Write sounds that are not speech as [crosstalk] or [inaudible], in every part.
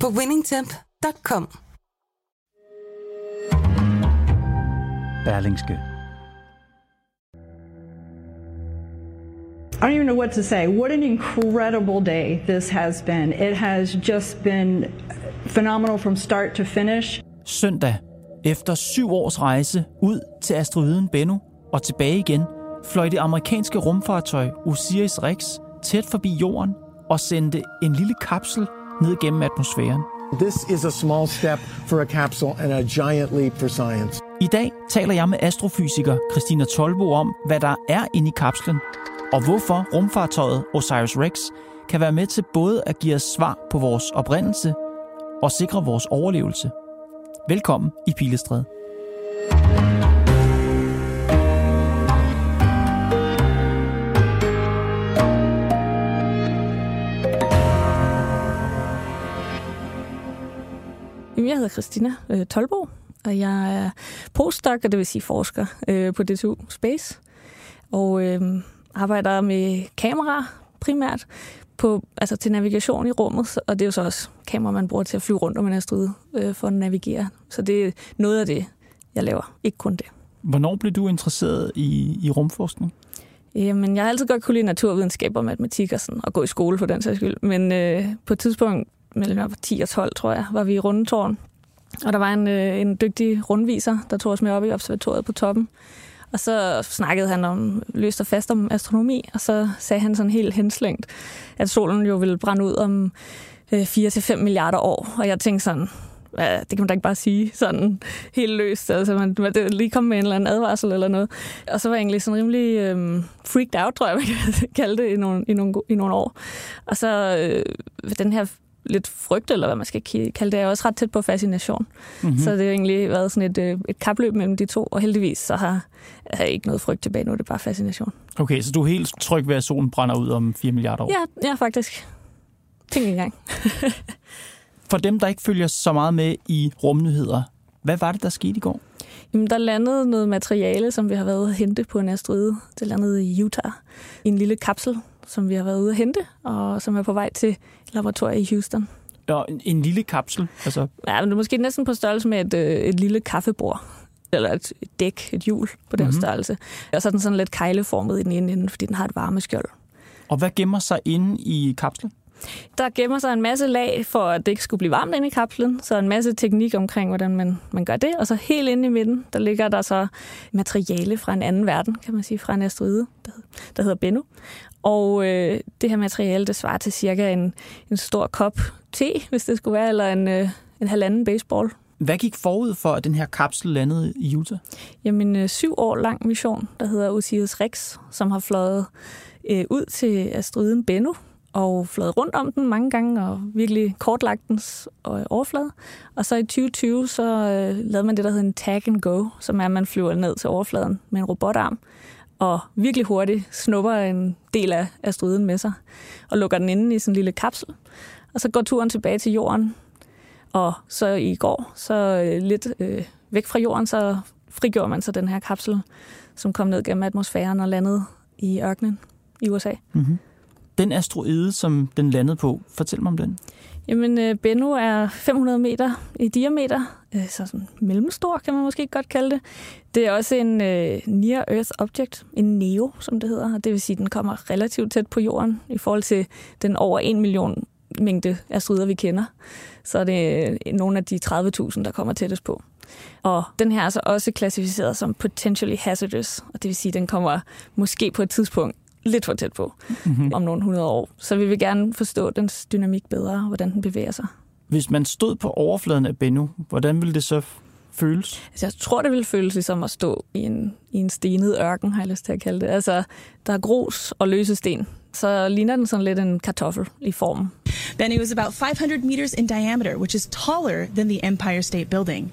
på winningtemp.com. Berlingske. I don't even know what to say. What an incredible day this has been. It has just been phenomenal from start to finish. Søndag, efter syv års rejse ud til asteroiden Bennu og tilbage igen, fløj det amerikanske rumfartøj OSIRIS-REx tæt forbi jorden og sendte en lille kapsel ned gennem atmosfæren. This is a small step for a capsule and a giant leap for science. I dag taler jeg med astrofysiker Christina Tolbo om, hvad der er inde i kapslen, og hvorfor rumfartøjet OSIRIS-REx kan være med til både at give os svar på vores oprindelse og sikre vores overlevelse. Velkommen i Pilestræde. Christina øh, Tolbo, og jeg er postdoc, og det vil sige forsker øh, på DTU Space, og øh, arbejder med kameraer primært på, altså til navigation i rummet, og det er jo så også kamera, man bruger til at flyve rundt om en asteroide øh, for at navigere. Så det er noget af det, jeg laver, ikke kun det. Hvornår blev du interesseret i, i rumforskning? Jamen, jeg har altid godt kunne lide naturvidenskab og matematik og, sådan, og gå i skole for den sags skyld. Men øh, på et tidspunkt, mellem jeg var 10 og 12, tror jeg, var vi i Rundetårn. Og der var en, øh, en dygtig rundviser, der tog os med op i observatoriet på toppen. Og så snakkede han om løst og fast om astronomi, og så sagde han sådan helt henslængt, at solen jo ville brænde ud om øh, 4-5 milliarder år. Og jeg tænkte sådan, ja, det kan man da ikke bare sige sådan helt løst. Altså, man, man det lige kom med en eller anden advarsel eller noget. Og så var jeg egentlig sådan rimelig øh, freaked out, tror jeg, man kan [laughs] kalde det, i nogle, i nogle, i nogle år. Og så øh, den her lidt frygt, eller hvad man skal kalde det, er også ret tæt på fascination. Mm-hmm. Så det har egentlig været sådan et, øh, et kapløb mellem de to, og heldigvis så har jeg ikke noget frygt tilbage nu, det er bare fascination. Okay, så du er helt tryg ved, at solen brænder ud om 4 milliarder år? Ja, ja faktisk. Tænk engang. [laughs] For dem, der ikke følger så meget med i rumnyheder, hvad var det, der skete i går? Jamen, der landede noget materiale, som vi har været hente på en asteroide. Det landede i Utah, i en lille kapsel, som vi har været ude at hente, og som er på vej til laboratoriet i Houston. Ja, en, en lille kapsel? Altså... Ja, men det er måske næsten på størrelse med et, øh, et lille kaffebord eller et, et dæk, et hjul på den mm-hmm. størrelse. Og så er den sådan lidt kejleformet i den ene ende, fordi den har et varmeskjold. Og hvad gemmer sig inde i kapslen? Der gemmer sig en masse lag, for at det ikke skulle blive varmt inde i kapslen. Så en masse teknik omkring, hvordan man, man gør det. Og så helt inde i midten, der ligger der så materiale fra en anden verden, kan man sige, fra en asteroide, der, der hedder Bennu. Og øh, det her materiale, det svarer til cirka en, en stor kop te, hvis det skulle være, eller en, øh, en halvanden baseball. Hvad gik forud for, at den her kapsel landede i Utah? Jamen, øh, syv år lang mission, der hedder Osiris Rex, som har fløjet øh, ud til asteroiden Bennu, og fløjet rundt om den mange gange og virkelig kortlagt dens øh, overflade. Og så i 2020 så øh, lavede man det, der hedder en tag and go, som er, at man flyver ned til overfladen med en robotarm og virkelig hurtigt snupper en del af asteroiden med sig og lukker den inde i sådan en lille kapsel. Og så går turen tilbage til jorden. Og så i går, så øh, lidt øh, væk fra jorden, så frigjorde man så den her kapsel, som kom ned gennem atmosfæren og landede i ørkenen i USA. Mm-hmm. Den asteroide, som den landede på, fortæl mig om den. Jamen, øh, Bennu er 500 meter i diameter, øh, så sådan mellemstor kan man måske godt kalde det. Det er også en øh, Near Earth Object, en NEO, som det hedder. Det vil sige, at den kommer relativt tæt på jorden i forhold til den over 1 million mængde asteroider, vi kender. Så er det øh, nogle af de 30.000, der kommer tættest på. Og den her er så også klassificeret som potentially hazardous, og det vil sige, at den kommer måske på et tidspunkt lidt for tæt på mm-hmm. om nogle hundrede år. Så vi vil gerne forstå dens dynamik bedre, hvordan den bevæger sig. Hvis man stod på overfladen af Bennu, hvordan ville det så føles? Altså, jeg tror, det ville føles ligesom at stå i en, i en stenet ørken, har jeg lyst til at kalde det. Altså, der er grus og løse sten. Så ligner den sådan lidt en kartoffel i form. Then it was about 500 meters in diameter, which is taller than the Empire State Building.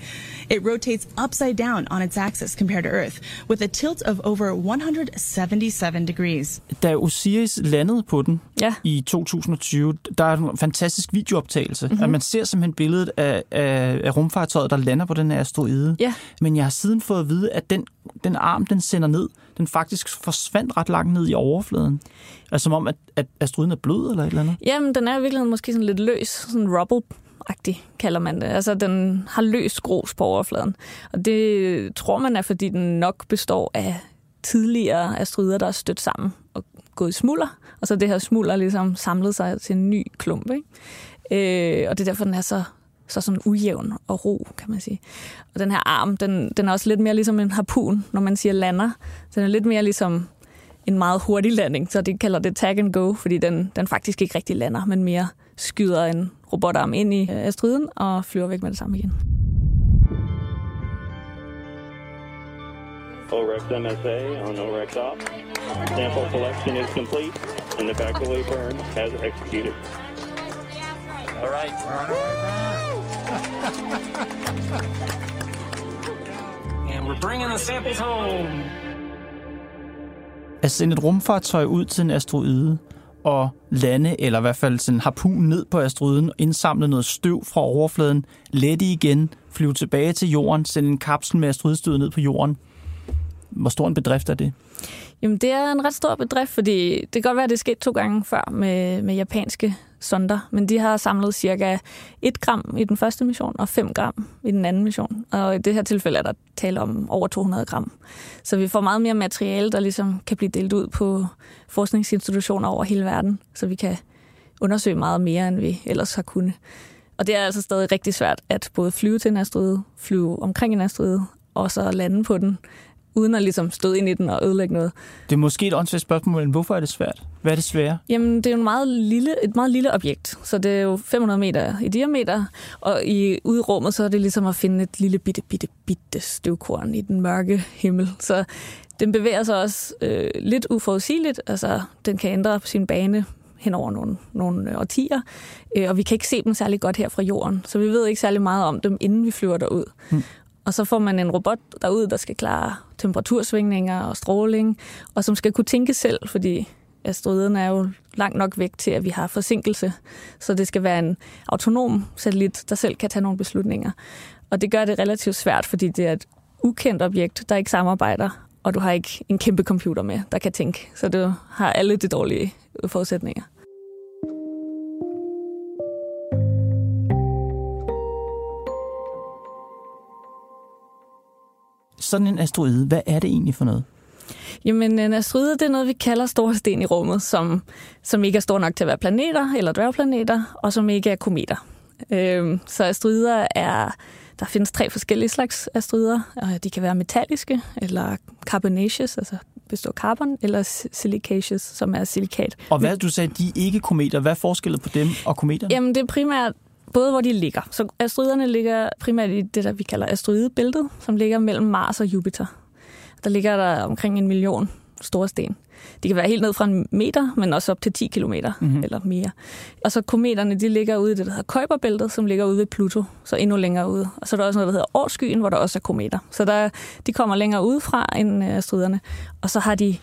It rotates upside down on its axis compared to Earth, with a tilt of over 177 degrees. Da Osiris landede på den Ja. i 2020, der er en fantastisk videooptagelse. Mm-hmm. At man ser simpelthen billedet af, af, af rumfartøjet, der lander på den her asteroide. Ja. Men jeg har siden fået at vide, at den, den arm, den sender ned, den faktisk forsvandt ret langt ned i overfladen. Altså som om, at, at asteroiden er blød eller et eller andet. Jamen, den er i virkeligheden måske sådan lidt løs, sådan rubble-agtig kalder man det. Altså, den har løs grus på overfladen. Og det tror man er, fordi den nok består af tidligere asteroider, der er stødt sammen og gået i smulder. Og så det her smulder ligesom samlet sig til en ny klump. Ikke? Øh, og det er derfor, den er så, så sådan ujævn og ro, kan man sige. Og den her arm, den, den er også lidt mere ligesom en harpun, når man siger lander. Den er lidt mere ligesom en meget hurtig landing, så de kalder det tag and go, fordi den, den faktisk ikke rigtig lander, men mere skyder en robotarm ind i øh, asteroiden og flyver væk med det samme igen. OREX MSA on OREX op. Sample collection is complete, and the factory burn has executed. All right. And we're bringing the samples home. At sende et rumfartøj ud til en asteroide og lande, eller i hvert fald sådan harpun ned på asteroiden, indsamle noget støv fra overfladen, lette igen, flyve tilbage til jorden, sende en kapsel med asteroidestøvet ned på jorden. Hvor stor en bedrift er det? Jamen, det er en ret stor bedrift, fordi det kan godt være, at det er sket to gange før med, med japanske sonder, men de har samlet cirka 1 gram i den første mission og 5 gram i den anden mission. Og i det her tilfælde er der tale om over 200 gram. Så vi får meget mere materiale, der ligesom kan blive delt ud på forskningsinstitutioner over hele verden, så vi kan undersøge meget mere, end vi ellers har kunnet. Og det er altså stadig rigtig svært at både flyve til en asteroide, flyve omkring en asteroide, og så lande på den, uden at ligesom støde ind i den og ødelægge noget. Det er måske et åndssvagt spørgsmål, men hvorfor er det svært? Hvad er det svære? Jamen, det er jo en meget lille, et meget lille objekt, så det er jo 500 meter i diameter, og i ude i rummet, så er det ligesom at finde et lille bitte, bitte, bitte støvkorn i den mørke himmel. Så den bevæger sig også øh, lidt uforudsigeligt, altså den kan ændre på sin bane hen over nogle, nogle årtier, øh, og vi kan ikke se dem særlig godt her fra jorden, så vi ved ikke særlig meget om dem, inden vi flyver derud. Hmm. Og så får man en robot derud, der skal klare temperatursvingninger og stråling, og som skal kunne tænke selv, fordi asteroiden er jo langt nok væk til, at vi har forsinkelse. Så det skal være en autonom satellit, der selv kan tage nogle beslutninger. Og det gør det relativt svært, fordi det er et ukendt objekt, der ikke samarbejder, og du har ikke en kæmpe computer med, der kan tænke. Så du har alle de dårlige forudsætninger. Sådan en asteroide, hvad er det egentlig for noget? Jamen, en asteroide, det er noget, vi kalder store sten i rummet, som, som ikke er store nok til at være planeter eller dværgplaneter, og som ikke er kometer. Øhm, så asteroider er... Der findes tre forskellige slags asteroider. De kan være metalliske, eller carbonaceous, altså består af carbon, eller silicaceous, som er silikat. Og hvad du sagde, de er ikke kometer. Hvad er forskellen på dem og kometerne? Jamen, det er primært både hvor de ligger. Så asteroiderne ligger primært i det, der vi kalder asteroidebæltet, som ligger mellem Mars og Jupiter. Der ligger der omkring en million store sten. De kan være helt ned fra en meter, men også op til 10 kilometer mm-hmm. eller mere. Og så kometerne, de ligger ude i det, der hedder Kuiperbæltet, som ligger ude ved Pluto, så endnu længere ude. Og så er der også noget, der hedder Årskyen, hvor der også er kometer. Så der, de kommer længere ude fra end asteroiderne. Og så har de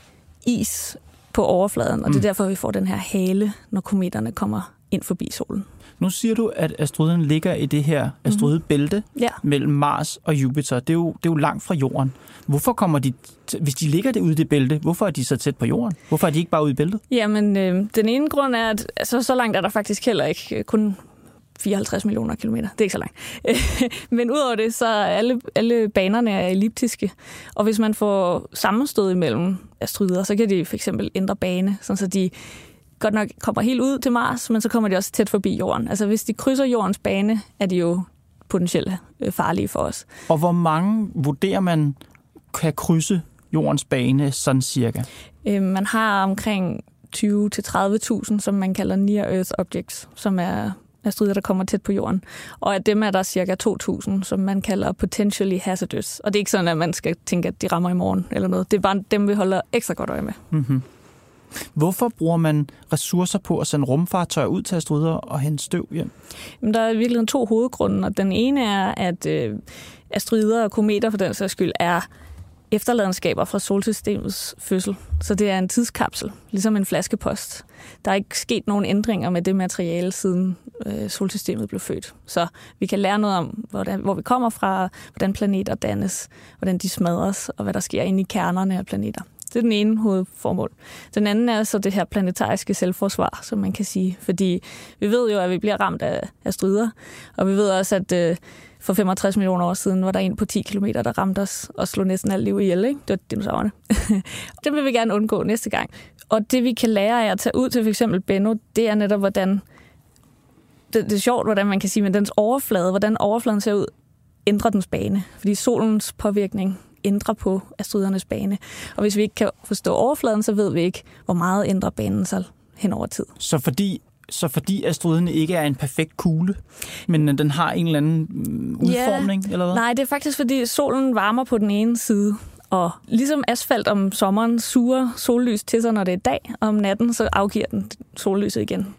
is på overfladen, og det er derfor, vi får den her hale, når kometerne kommer ind forbi solen. Nu siger du, at asteroiden ligger i det her asteroidebælte mm-hmm. ja. mellem Mars og Jupiter. Det er, jo, det er jo langt fra jorden. Hvorfor kommer de, hvis de ligger det ude i det bælte, hvorfor er de så tæt på jorden? Hvorfor er de ikke bare ude i bæltet? Jamen, øh, den ene grund er, at altså, så langt er der faktisk heller ikke kun 54 millioner kilometer. Det er ikke så langt. [laughs] Men udover det, så er alle, alle banerne er elliptiske. Og hvis man får sammenstød imellem asteroider, så kan de for eksempel ændre bane, sådan så de godt nok kommer helt ud til Mars, men så kommer de også tæt forbi jorden. Altså hvis de krydser jordens bane, er de jo potentielt farlige for os. Og hvor mange vurderer man kan krydse jordens bane sådan cirka? Øh, man har omkring 20-30.000, som man kalder near-earth objects, som er asteroider, der kommer tæt på jorden. Og af dem er der cirka 2.000, som man kalder potentially hazardous. Og det er ikke sådan, at man skal tænke, at de rammer i morgen eller noget. Det er bare dem, vi holder ekstra godt øje med. Mm-hmm. Hvorfor bruger man ressourcer på at sende rumfartøjer ud til asteroider og hente støv hjem? Jamen, der er virkelig to hovedgrunde, og den ene er, at øh, asteroider og kometer for den sags skyld er efterladenskaber fra solsystemets fødsel. Så det er en tidskapsel, ligesom en flaskepost. Der er ikke sket nogen ændringer med det materiale, siden øh, solsystemet blev født. Så vi kan lære noget om, hvordan, hvor vi kommer fra, hvordan planeter dannes, hvordan de smadres, og hvad der sker inde i kernerne af planeter. Det er den ene hovedformål. Den anden er så det her planetariske selvforsvar, som man kan sige. Fordi vi ved jo, at vi bliver ramt af, af strider, og vi ved også, at øh, for 65 millioner år siden var der en på 10 km, der ramte os og slog næsten alt liv ihjel. Ikke? Det var dinosaurerne. [laughs] det vil vi gerne undgå næste gang. Og det vi kan lære af at tage ud til f.eks. Benno, det er netop, hvordan det, det er sjovt, hvordan man kan sige, men dens overflade, hvordan overfladen ser ud, ændrer dens bane. Fordi solens påvirkning ændrer på asteroidernes bane. Og hvis vi ikke kan forstå overfladen, så ved vi ikke, hvor meget ændrer banen sig hen over tid. Så fordi så fordi asteroiden ikke er en perfekt kugle, men den har en eller anden mm, udformning, ja, eller hvad? Nej, det er faktisk fordi solen varmer på den ene side, og ligesom asfalt om sommeren suger sollys til sig, når det er dag, og om natten så afgiver den sollyset igen.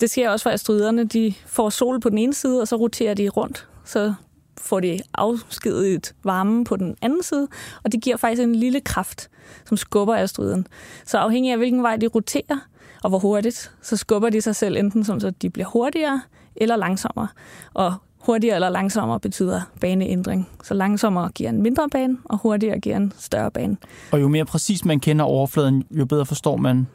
Det sker også for asteroiderne. De får sol på den ene side, og så roterer de rundt. Så får de afskediget varme på den anden side, og det giver faktisk en lille kraft, som skubber asteroiden. Så afhængig af, hvilken vej de roterer, og hvor hurtigt, så skubber de sig selv enten som så de bliver hurtigere eller langsommere. Og hurtigere eller langsommere betyder baneændring. Så langsommere giver en mindre bane, og hurtigere giver en større bane. Og jo mere præcis man kender overfladen, jo bedre forstår man,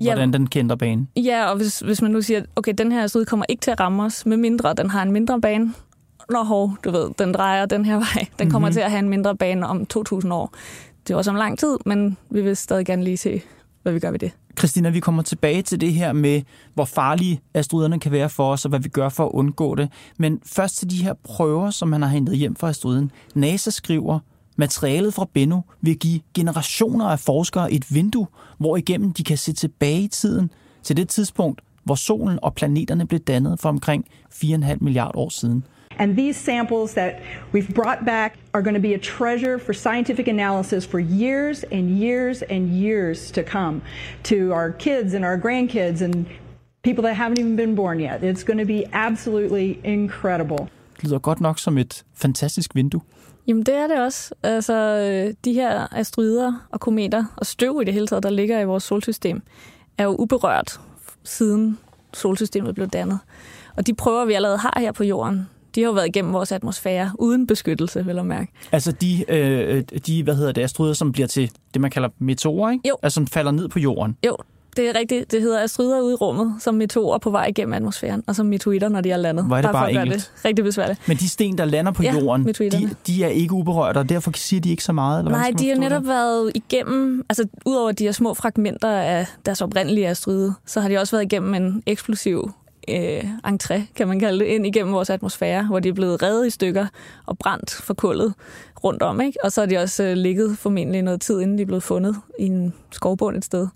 ja, hvordan den kender banen. Ja, og hvis, hvis man nu siger, okay, den her asteroide kommer ikke til at ramme os, medmindre den har en mindre bane, når hov, du ved, den drejer den her vej. Den kommer mm-hmm. til at have en mindre bane om 2.000 år. Det er også om lang tid, men vi vil stadig gerne lige se, hvad vi gør ved det. Christina, vi kommer tilbage til det her med, hvor farlige asteroiderne kan være for os, og hvad vi gør for at undgå det. Men først til de her prøver, som man har hentet hjem fra asteroiden. NASA skriver, materialet fra Bennu vil give generationer af forskere et vindue, hvor igennem de kan se tilbage i tiden til det tidspunkt, hvor solen og planeterne blev dannet for omkring 4,5 milliarder år siden. And these samples that we've brought back are going to be a treasure for scientific analysis for years and years and years to come to our kids and our grandkids and people that haven't even been born yet. It's going to be absolutely incredible. Det lyder godt nok som et fantastisk vindue. Jamen det er det også. Altså de her asteroider og kometer og støv i det hele taget, der ligger i vores solsystem, er jo uberørt siden solsystemet blev dannet. Og de prøver, vi allerede har her på jorden, de har jo været igennem vores atmosfære uden beskyttelse, vil jeg mærke. Altså de, øh, de hvad hedder det, asteroider, som bliver til det, man kalder meteorer, ikke? Jo. Altså som falder ned på jorden. Jo, det er rigtigt. Det hedder asteroider ude i rummet, som meteorer på vej igennem atmosfæren, og som meteoritter, når de er landet. Hvor er det bare, bare det rigtig besværligt. Men de sten, der lander på Ja, jorden, de, de er ikke uberørte, og derfor siger de ikke så meget? Eller Nej, de har netop været igennem, altså udover de her små fragmenter af deres oprindelige asteroide, så har de også været igennem en eksplosiv øh, entré, kan man kalde det, ind igennem vores atmosfære, hvor de er blevet revet i stykker og brændt for kullet rundt om. Ikke? Og så har de også øh, ligget formentlig noget tid, inden de er blevet fundet i en skovbund et sted.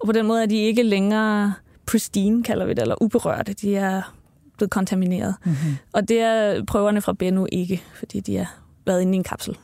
Og på den måde er de ikke længere pristine, kalder vi det, eller uberørte. De er blevet kontamineret. Mm-hmm. Og det er prøverne fra Bennu ikke, fordi de har været inde i en kapsel.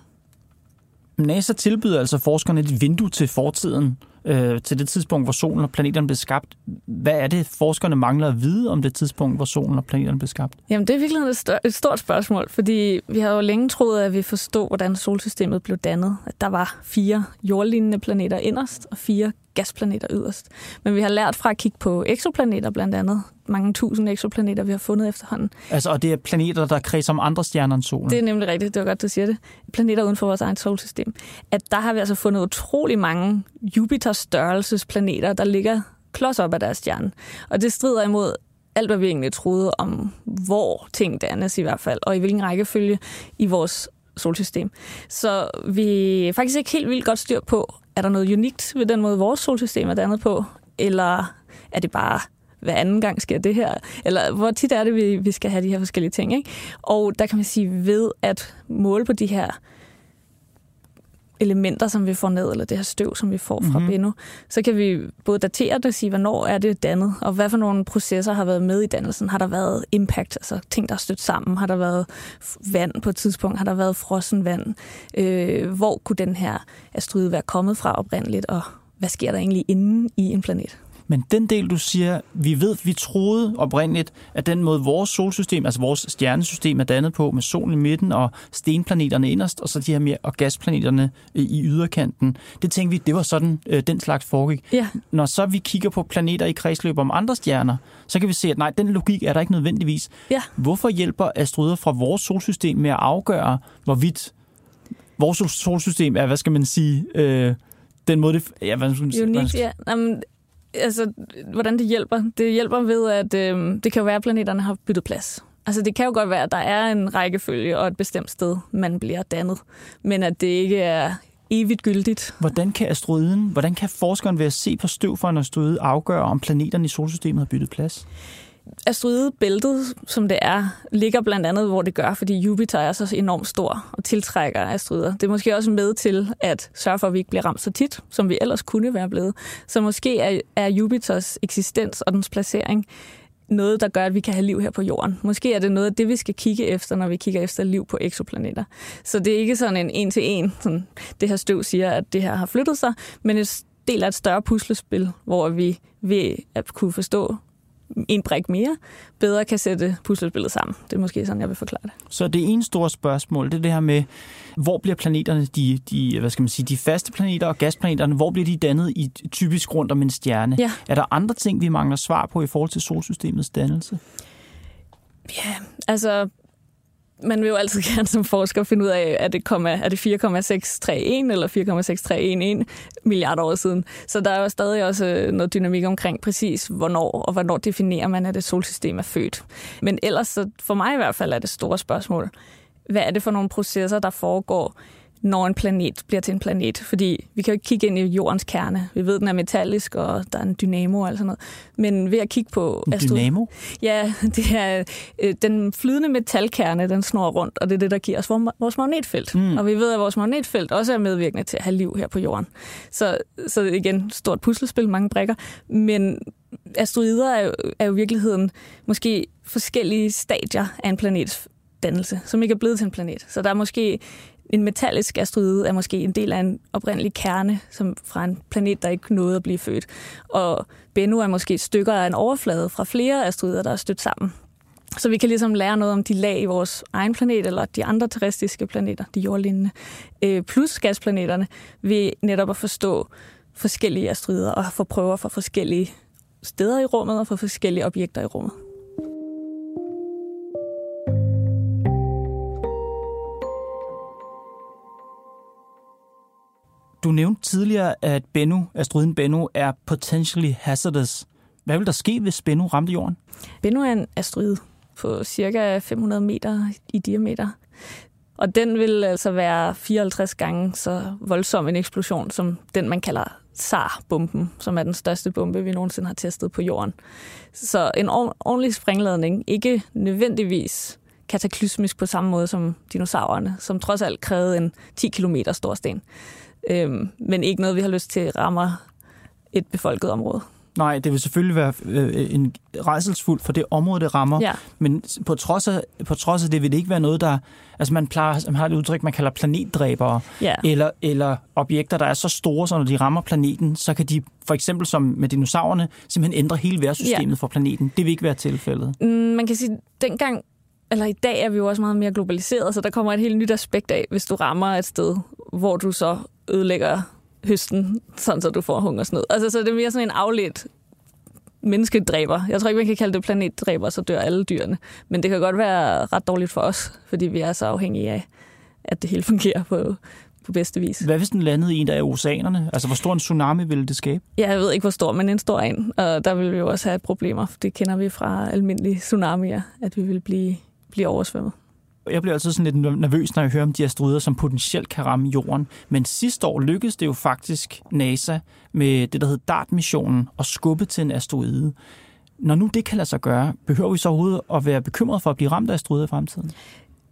NASA tilbyder altså forskerne et vindue til fortiden, øh, til det tidspunkt, hvor solen og planeterne blev skabt. Hvad er det, forskerne mangler at vide om det tidspunkt, hvor solen og planeterne blev skabt? Jamen, det er virkelig et, stør- et stort spørgsmål, fordi vi har jo længe troet, at vi forstod, hvordan solsystemet blev dannet. At der var fire jordlignende planeter inderst og fire gasplaneter yderst. Men vi har lært fra at kigge på eksoplaneter blandt andet. Mange tusind eksoplaneter, vi har fundet efterhånden. Altså, og det er planeter, der kredser om andre stjerner end solen. Det er nemlig rigtigt, det var godt, du siger det. Planeter uden for vores eget solsystem. At der har vi altså fundet utrolig mange Jupiter-størrelsesplaneter, der ligger klods op af deres stjerne. Og det strider imod alt, hvad vi egentlig troede om, hvor ting dannes i hvert fald, og i hvilken rækkefølge i vores solsystem. Så vi er faktisk ikke helt vildt godt styr på, er der noget unikt ved den måde, vores solsystem er dannet på, eller er det bare hver anden gang sker det her? Eller hvor tit er det, vi, vi skal have de her forskellige ting? Ikke? Og der kan man sige, ved at måle på de her elementer, som vi får ned, eller det her støv, som vi får fra Mhm. mm-hmm. Bennu, så kan vi både datere det og sige, hvornår er det dannet, og hvad for nogle processer har været med i dannelsen. Har der været impact, altså ting, der er stødt sammen? Har der været vand på et tidspunkt? Har der været frossen vand? Øh, hvor kunne den her asteroide være kommet fra oprindeligt, og hvad sker der egentlig inde i en planet. Men den del, du siger, vi ved, vi troede oprindeligt, at den måde vores solsystem, altså vores stjernesystem er dannet på, med solen i midten og stenplaneterne inderst, og så de her mere og gasplaneterne i yderkanten, det tænkte vi, det var sådan, øh, den slags foregik. Ja. Når så vi kigger på planeter i kredsløb om andre stjerner, så kan vi se, at nej, den logik er der ikke nødvendigvis. Ja. Hvorfor hjælper asteroider fra vores solsystem med at afgøre, hvorvidt vores solsystem er, hvad skal man sige, øh, den måde, det... Ja, hvad, hvad, Unikt, ja. Jamen, altså, hvordan det hjælper? Det hjælper ved, at øh, det kan jo være, at planeterne har byttet plads. Altså, det kan jo godt være, at der er en rækkefølge og et bestemt sted, man bliver dannet, men at det ikke er evigt gyldigt. Hvordan kan asteroiden, hvordan kan forskeren ved at se på støv fra en asteroide afgøre, om planeterne i solsystemet har byttet plads? Asteroidebæltet, som det er, ligger blandt andet, hvor det gør, fordi Jupiter er så enormt stor og tiltrækker asteroider. Det er måske også med til at sørge for, at vi ikke bliver ramt så tit, som vi ellers kunne være blevet. Så måske er, er Jupiters eksistens og dens placering noget, der gør, at vi kan have liv her på jorden. Måske er det noget af det, vi skal kigge efter, når vi kigger efter liv på eksoplaneter. Så det er ikke sådan en en-til-en, sådan det her støv siger, at det her har flyttet sig, men en del af et større puslespil, hvor vi ved at kunne forstå en brik mere, bedre kan sætte puslespillet sammen. Det er måske sådan, jeg vil forklare det. Så det ene store spørgsmål, det er det her med, hvor bliver planeterne, de, de, hvad skal man sige, de faste planeter og gasplaneterne, hvor bliver de dannet i typisk rundt om en stjerne? Ja. Er der andre ting, vi mangler svar på i forhold til solsystemets dannelse? Ja, altså man vil jo altid [laughs] gerne som forsker finde ud af, er det, er det 4,631 eller 4,6311 milliarder år siden. Så der er jo stadig også øh, noget dynamik omkring præcis, hvornår og hvornår definerer man, at det solsystem er født. Men ellers, så for mig i hvert fald, er det store spørgsmål. Hvad er det for nogle processer, der foregår når en planet bliver til en planet. Fordi vi kan jo ikke kigge ind i jordens kerne. Vi ved, den er metallisk, og der er en dynamo og sådan noget. Men ved at kigge på... En dynamo? Ja, [laughs] det er øh, den flydende metalkerne, den snor rundt, og det er det, der giver os vores magnetfelt. Mm. Og vi ved, at vores magnetfelt også er medvirkende til at have liv her på jorden. Så, så igen, stort puslespil, mange brækker. Men asteroider er jo, er jo i virkeligheden måske forskellige stadier af en planets dannelse, som ikke er blevet til en planet. Så der er måske en metallisk asteroide er måske en del af en oprindelig kerne som fra en planet, der ikke nåede at blive født. Og Bennu er måske stykker af en overflade fra flere asteroider, der er stødt sammen. Så vi kan ligesom lære noget om de lag i vores egen planet, eller de andre terrestriske planeter, de jordlignende, øh, plus gasplaneterne, ved netop at forstå forskellige asteroider og få prøver fra forskellige steder i rummet og fra forskellige objekter i rummet. Du nævnte tidligere, at Bennu, asteroiden Bennu, er potentially hazardous. Hvad vil der ske, hvis Bennu ramte jorden? Bennu er en asteroid på cirka 500 meter i diameter. Og den vil altså være 54 gange så voldsom en eksplosion, som den, man kalder SAR-bomben, som er den største bombe, vi nogensinde har testet på jorden. Så en ordentlig springladning, ikke nødvendigvis kataklysmisk på samme måde som dinosaurerne, som trods alt krævede en 10 km stor sten. Øhm, men ikke noget, vi har lyst til rammer et befolket område. Nej, det vil selvfølgelig være øh, en redselsfuld for det område, det rammer. Ja. Men på trods, af, på trods af det vil det ikke være noget, der... Altså man, plejer, man har et udtryk, man kalder planetdræbere. Ja. Eller, eller objekter, der er så store, så når de rammer planeten, så kan de for eksempel som med dinosaurerne simpelthen ændre hele værtssystemet ja. for planeten. Det vil ikke være tilfældet. Mm, man kan sige, dengang eller i dag er vi jo også meget mere globaliseret, så der kommer et helt nyt aspekt af, hvis du rammer et sted, hvor du så ødelægger høsten, sådan så du får hungersnød. Altså, så det er mere sådan en afledt menneskedræber. Jeg tror ikke, man kan kalde det planetdræber, så dør alle dyrene. Men det kan godt være ret dårligt for os, fordi vi er så afhængige af, at det hele fungerer på, på bedste vis. Hvad hvis den landede i en af oceanerne? Altså, hvor stor en tsunami ville det skabe? Ja, jeg ved ikke, hvor stor, men en stor en. Og der vil vi jo også have problemer. Det kender vi fra almindelige tsunamier, at vi vil blive, blive oversvømmet. Jeg bliver altid sådan lidt nervøs, når jeg hører om de asteroider, som potentielt kan ramme jorden. Men sidste år lykkedes det jo faktisk NASA med det, der hed DART-missionen, at skubbe til en asteroide. Når nu det kan lade sig gøre, behøver vi så overhovedet at være bekymret for at blive ramt af asteroider i fremtiden?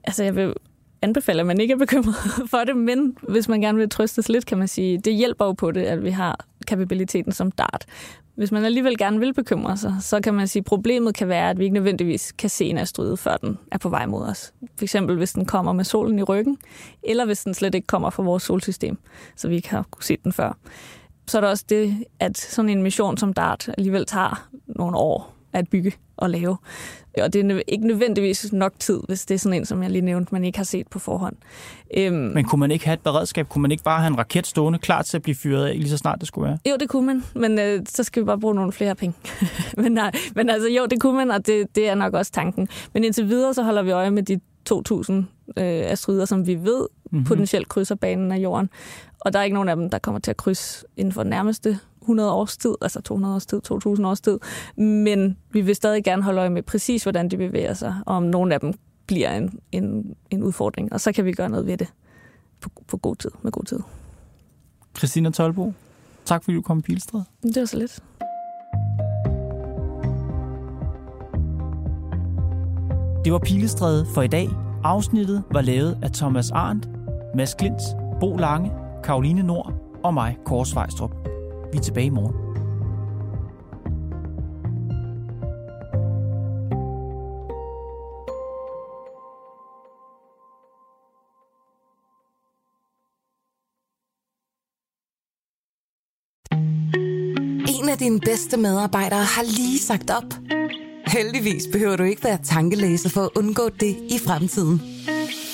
Altså, jeg vil anbefale, at man ikke er bekymret [laughs] for det, men hvis man gerne vil trøstes lidt, kan man sige, det hjælper jo på det, at vi har kapabiliteten som DART. Hvis man alligevel gerne vil bekymre sig, så kan man sige, at problemet kan være, at vi ikke nødvendigvis kan se en asteroide, før den er på vej mod os. For eksempel hvis den kommer med solen i ryggen, eller hvis den slet ikke kommer fra vores solsystem, så vi ikke har kunne se den før. så er der også det, at sådan en mission som DART alligevel tager nogle år at bygge og lave. Og det er ikke nødvendigvis nok tid, hvis det er sådan en, som jeg lige nævnte, man ikke har set på forhånd. Øhm, men kunne man ikke have et beredskab? Kunne man ikke bare have en raket stående klar til at blive fyret af, lige så snart det skulle være? Jo, det kunne man, men øh, så skal vi bare bruge nogle flere penge. [laughs] men nej, men altså jo, det kunne man, og det, det er nok også tanken. Men indtil videre, så holder vi øje med de 2.000 øh, asteroider, som vi ved mm-hmm. potentielt krydser banen af jorden. Og der er ikke nogen af dem, der kommer til at krydse inden for den nærmeste 100 års tid, altså 200 års tid, 2000 års tid. Men vi vil stadig gerne holde øje med præcis, hvordan de bevæger sig, og om nogle af dem bliver en, en, en udfordring. Og så kan vi gøre noget ved det på, på god tid, med god tid. Christina Tolbo, tak fordi du kom i Pilstred. Det var så lidt. Det var Pilestræde for i dag. Afsnittet var lavet af Thomas Arndt, Mads Klint, Bo Lange, Karoline Nord og mig, Kåre Svejstrup. Vi er tilbage i morgen. En af dine bedste medarbejdere har lige sagt op. Heldigvis behøver du ikke være tankelæser for at undgå det i fremtiden.